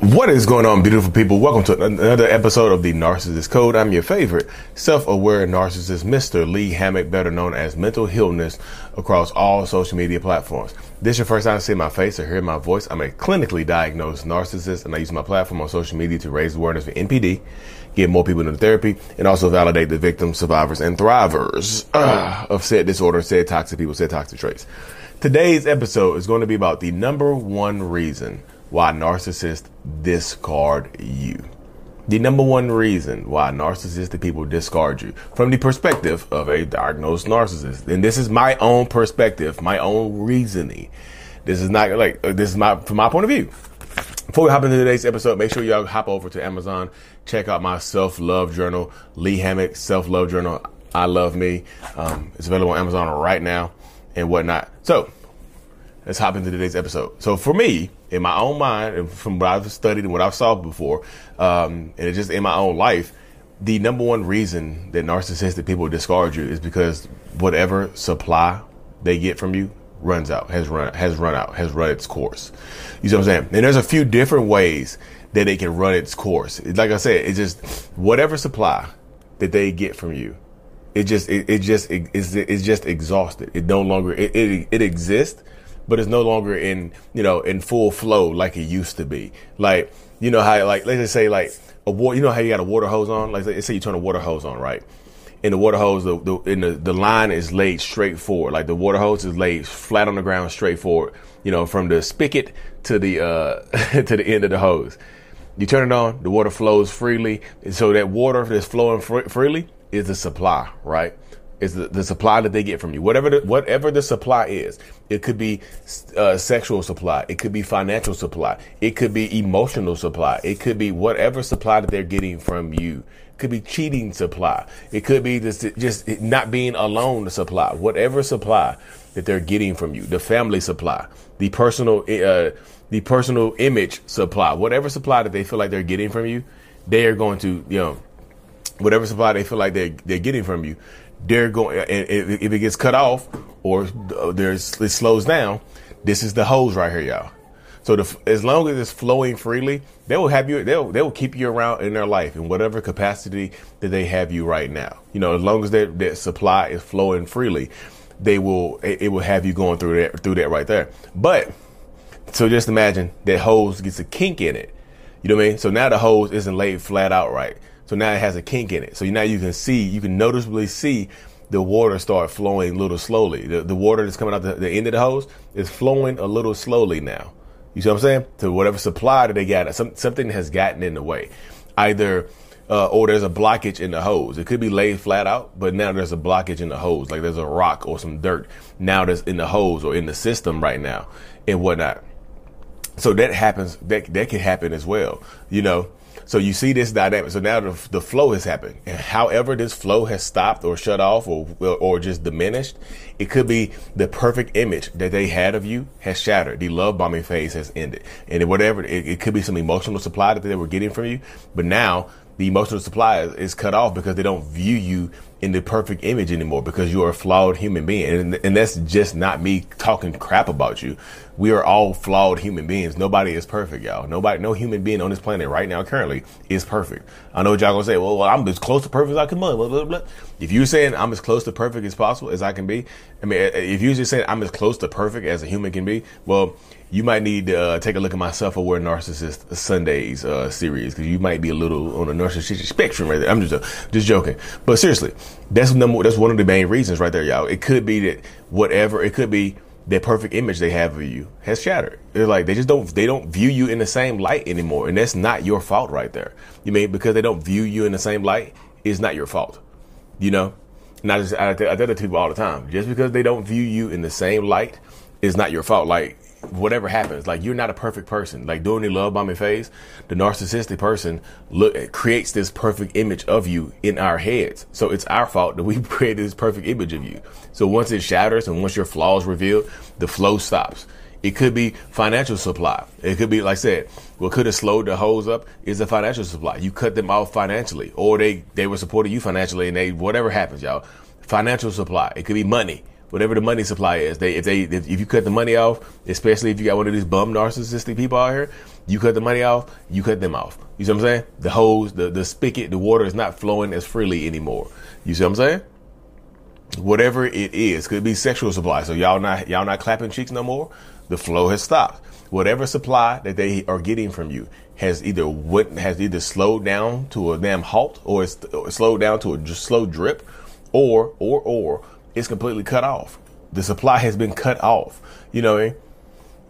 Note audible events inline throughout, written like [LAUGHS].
What is going on, beautiful people? Welcome to another episode of the Narcissist Code. I'm your favorite self-aware narcissist, Mr. Lee Hammock, better known as Mental Healness, across all social media platforms. This is your first time to see my face or hear my voice. I'm a clinically diagnosed narcissist, and I use my platform on social media to raise awareness for NPD, get more people into therapy, and also validate the victims, survivors, and thrivers uh, of said disorder, said toxic people, said toxic traits. Today's episode is going to be about the number one reason why narcissists discard you. The number one reason why narcissistic people discard you from the perspective of a diagnosed narcissist. And this is my own perspective, my own reasoning. This is not like, uh, this is my, from my point of view. Before we hop into today's episode, make sure y'all hop over to Amazon, check out my self love journal, Lee Hammock self love journal. I love me. Um, it's available on Amazon right now and whatnot. So let's hop into today's episode. So for me, in my own mind, and from what I've studied and what I've saw before, um, and just in my own life, the number one reason that narcissistic people discard you is because whatever supply they get from you runs out, has run, has run out, has run its course. You see what I'm saying? And there's a few different ways that it can run its course. Like I said, it's just whatever supply that they get from you, it just, it, it just, it, it's, it's just exhausted. It no longer, it, it, it exists but it's no longer in you know in full flow like it used to be. Like you know how like let's just say like a water. You know how you got a water hose on. Like let's say you turn a water hose on, right? And the water hose, the, the in the the line is laid straight forward. Like the water hose is laid flat on the ground, straight forward. You know, from the spigot to the uh [LAUGHS] to the end of the hose. You turn it on, the water flows freely. And so that water that's flowing fr- freely is the supply, right? Is the, the, supply that they get from you. Whatever the, whatever the supply is, it could be uh, sexual supply, it could be financial supply, it could be emotional supply, it could be whatever supply that they're getting from you. It could be cheating supply. It could be just, just not being alone supply. Whatever supply that they're getting from you, the family supply, the personal uh, the personal image supply, whatever supply that they feel like they're getting from you, they are going to you know whatever supply they feel like they're they're getting from you they're going, if it gets cut off or uh, there's, it slows down, this is the hose right here, y'all. So the, as long as it's flowing freely, they will have you. They'll they will keep you around in their life in whatever capacity that they have you right now. You know, as long as that, that supply is flowing freely, they will it, it will have you going through that through that right there. But so just imagine that hose gets a kink in it. You know what I mean? So now the hose isn't laid flat out right. So now it has a kink in it. So now you can see, you can noticeably see the water start flowing a little slowly. The, the water that's coming out the, the end of the hose is flowing a little slowly now. You see what I'm saying? To whatever supply that they got, some, something has gotten in the way. Either, uh, or there's a blockage in the hose. It could be laid flat out, but now there's a blockage in the hose. Like there's a rock or some dirt now that's in the hose or in the system right now and whatnot. So that happens, that, that can happen as well, you know? So you see this dynamic. So now the, the flow has happened. And however this flow has stopped or shut off or, or just diminished, it could be the perfect image that they had of you has shattered. The love bombing phase has ended. And whatever, it, it could be some emotional supply that they were getting from you. But now the emotional supply is, is cut off because they don't view you in the perfect image anymore because you're a flawed human being. And, and that's just not me talking crap about you. We are all flawed human beings. Nobody is perfect, y'all. Nobody, no human being on this planet right now currently is perfect. I know y'all gonna say. Well, well I'm as close to perfect as I can be. Blah, blah, blah. If you're saying I'm as close to perfect as possible as I can be, I mean, if you're just saying I'm as close to perfect as a human can be, well, you might need to uh, take a look at my self-aware narcissist Sundays uh, series because you might be a little on the narcissistic spectrum right there. I'm just uh, just joking, but seriously, that's number that's one of the main reasons right there, y'all. It could be that whatever it could be that perfect image they have of you has shattered. They're like they just don't they don't view you in the same light anymore, and that's not your fault right there. You mean because they don't view you in the same light is not your fault. You know, not just I, I tell that to people all the time. Just because they don't view you in the same light is not your fault. Like whatever happens. Like you're not a perfect person. Like during the love bombing phase, the narcissistic person look creates this perfect image of you in our heads. So it's our fault that we [LAUGHS] created this perfect image of you. So once it shatters and once your flaws revealed, the flow stops. It could be financial supply. It could be, like I said, what could have slowed the hose up is the financial supply. You cut them off financially, or they they were supporting you financially, and they whatever happens, y'all. Financial supply. It could be money whatever the money supply is. They if they if, if, you cut the money off, especially if you got one of these bum narcissistic people out here, you cut the money off, you cut them off. You see what I'm saying? The hose, the the spigot, the water is not flowing as freely anymore. You see what I'm saying? Whatever it is, could be sexual supply. So y'all not y'all not clapping cheeks no more. The flow has stopped. Whatever supply that they are getting from you has either went has either slowed down to a damn halt, or it's slowed down to a slow drip, or or or it's completely cut off. The supply has been cut off. You know, it,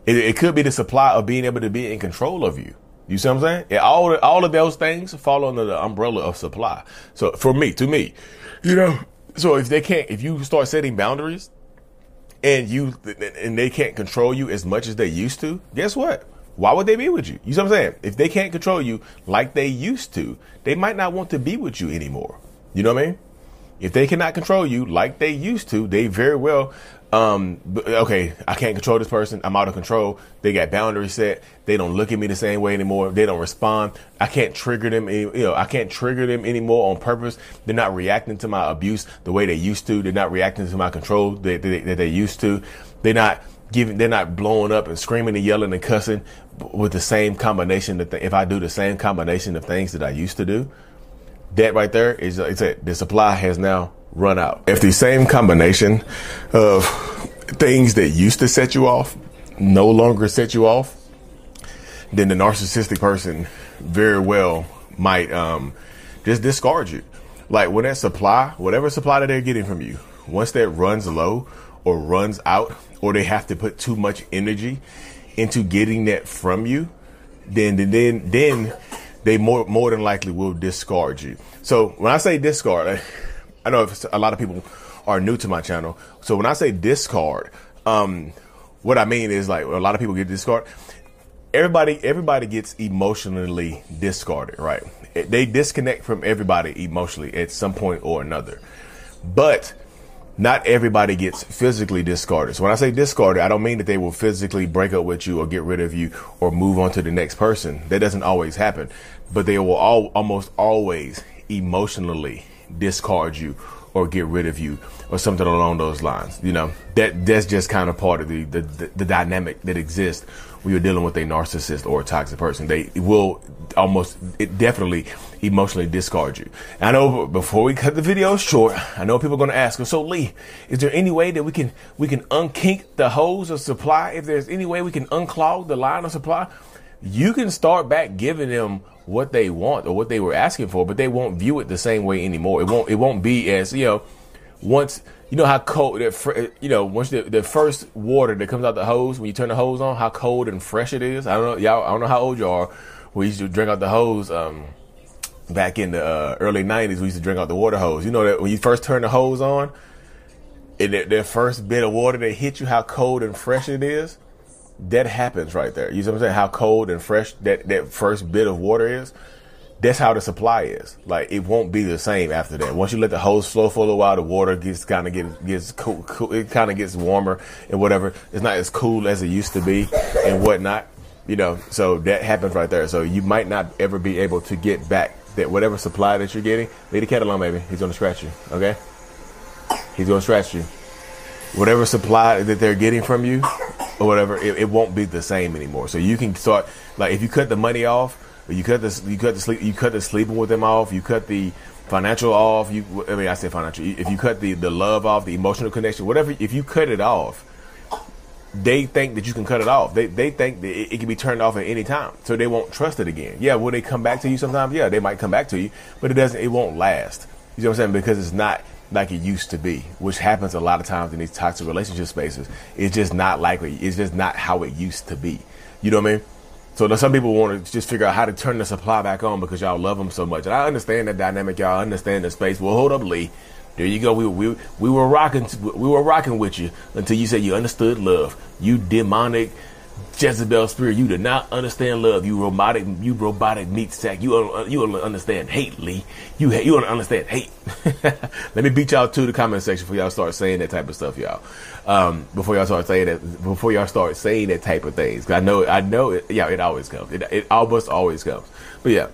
it could be the supply of being able to be in control of you. You see what I'm saying? All all of those things fall under the umbrella of supply. So for me, to me, you know, so if they can't, if you start setting boundaries, and you and they can't control you as much as they used to, guess what? Why would they be with you? You see what I'm saying? If they can't control you like they used to, they might not want to be with you anymore. You know what I mean? If they cannot control you like they used to, they very well, um, okay, I can't control this person. I'm out of control. They got boundaries set. They don't look at me the same way anymore. They don't respond. I can't trigger them. You know, I can't trigger them anymore on purpose. They're not reacting to my abuse the way they used to. They're not reacting to my control that they, they used to. They're not giving. They're not blowing up and screaming and yelling and cussing with the same combination. That th- if I do the same combination of things that I used to do, that right there is it's a, the supply has now run out. If the same combination of things that used to set you off no longer set you off, then the narcissistic person very well might um, just discard you. Like when that supply, whatever supply that they're getting from you, once that runs low or runs out, or they have to put too much energy into getting that from you, then then then they more more than likely will discard you. So when I say discard, I, I know a lot of people are new to my channel. So when I say discard, um, what I mean is like a lot of people get discarded. Everybody, everybody gets emotionally discarded, right? They disconnect from everybody emotionally at some point or another. But not everybody gets physically discarded. So when I say discarded, I don't mean that they will physically break up with you or get rid of you or move on to the next person. That doesn't always happen, but they will all, almost always emotionally discard you or get rid of you or something along those lines. You know, that that's just kind of part of the, the, the, dynamic that exists when you're dealing with a narcissist or a toxic person. They will almost, it definitely emotionally discard you. I know before we cut the video short, I know people are going to ask us, so Lee, is there any way that we can, we can unkink the hose of supply? If there's any way we can unclog the line of supply, you can start back giving them what they want or what they were asking for, but they won't view it the same way anymore. It won't. It won't be as you know. Once you know how cold that you know once the, the first water that comes out the hose when you turn the hose on, how cold and fresh it is. I don't know y'all. I don't know how old you are. We used to drink out the hose. Um, back in the uh, early '90s, we used to drink out the water hose. You know that when you first turn the hose on, and that, that first bit of water that hit you, how cold and fresh it is that happens right there. You see what I'm saying? How cold and fresh that, that first bit of water is. That's how the supply is. Like it won't be the same after that. Once you let the hose flow for a little while, the water gets kind of get gets cool, cool it kind of gets warmer and whatever. It's not as cool as it used to be and whatnot. You know, so that happens right there. So you might not ever be able to get back that whatever supply that you're getting. Leave the cat alone, baby. He's gonna scratch you. Okay? He's gonna scratch you. Whatever supply that they're getting from you, or whatever, it, it, won't be the same anymore. So you can start like if you cut the money off, you cut the you cut the sleep you cut the sleeping with them off, you cut the financial off. You I mean I say financial. If you cut the the love off, the emotional connection, whatever. If you cut it off, they think that you can cut it off. They they think that it, it, can be turned off at any time, so they won't trust it again. Yeah, will they come back to you sometimes? Yeah, they might come back to you, but it doesn't. It won't last. You know what I'm saying? Because it's not like it used to be, which happens a lot of times in these toxic relationship spaces. It's just not likely. It's just not how it used to be. You know what I mean? So some people want to just figure out how to turn the supply back on because y'all love them so much. And I understand that dynamic. Y'all understand the space. Well, hold up, Lee. There you go. We, we, we were rocking we were rocking with you until you said you understood love. You demonic Jezebel spirit, you do not understand love. You robotic, you robotic meat sack. You you don't understand hate, Lee. You you don't understand hate. [LAUGHS] Let me beat y'all to the comment section before y'all start saying that type of stuff, y'all. Um, before y'all start saying that, before y'all start saying that type of things, I know, I know, it, yeah, it always comes. It, it almost always comes. But yeah,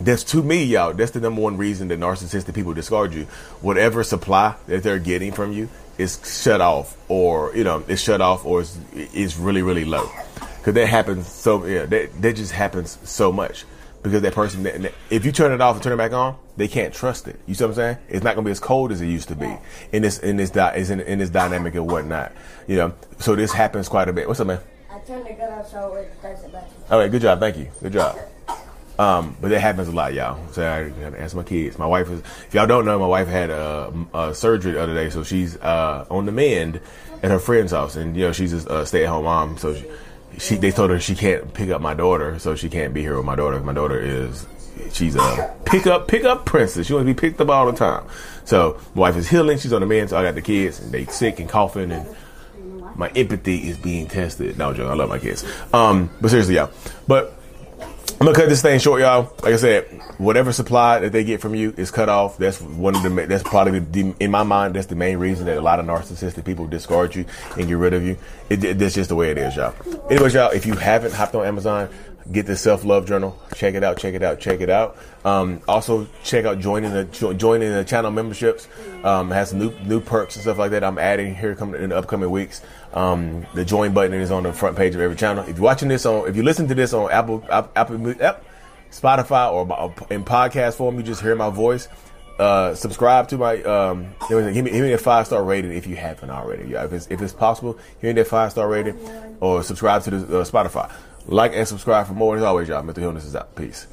that's to me, y'all. That's the number one reason that narcissistic people discard you. Whatever supply that they're getting from you is shut off, or you know, it's shut off, or it's, it's really, really low. Because that happens so yeah, that that just happens so much. Because that person, if you turn it off and turn it back on, they can't trust it. You see what I'm saying? It's not gonna be as cold as it used to be in this in this di- in, in this dynamic and whatnot. You know, so this happens quite a bit. What's up, man? I turned the gun off so it doesn't back. All right, good job. Thank you. Good job. Um, but that happens a lot, y'all. So I gotta ask my kids. My wife is, if y'all don't know, my wife had a, a surgery the other day, so she's uh, on the mend at her friend's house, and you know she's a stay at home mom, so she, she they told her she can't pick up my daughter, so she can't be here with my daughter. My daughter is she's a pick up pick up princess. She wants to be picked up all the time. So my wife is healing. She's on the mend, so I got the kids, and they sick and coughing, and my empathy is being tested. No joke, I love my kids. Um, but seriously, y'all. But I'm gonna cut this thing short, y'all. Like I said, whatever supply that they get from you is cut off. That's one of the. That's probably the, in my mind. That's the main reason that a lot of narcissistic people discard you and get rid of you. It, it, that's just the way it is, y'all. Anyways, y'all, if you haven't hopped on Amazon, get the self love journal. Check it out. Check it out. Check it out. Um, also, check out joining the joining the channel memberships. Um, has new new perks and stuff like that. I'm adding here coming in the upcoming weeks. Um, the join button is on the front page of every channel. If you're watching this on, if you listen to this on Apple, Apple, Apple Spotify, or in podcast form, you just hear my voice. Uh, subscribe to my um, give me, give me a five star rating if you haven't already. Yeah, if it's if it's possible, give me that five star rating or subscribe to the uh, Spotify. Like and subscribe for more. As always, y'all, Mental Healness is out. Peace.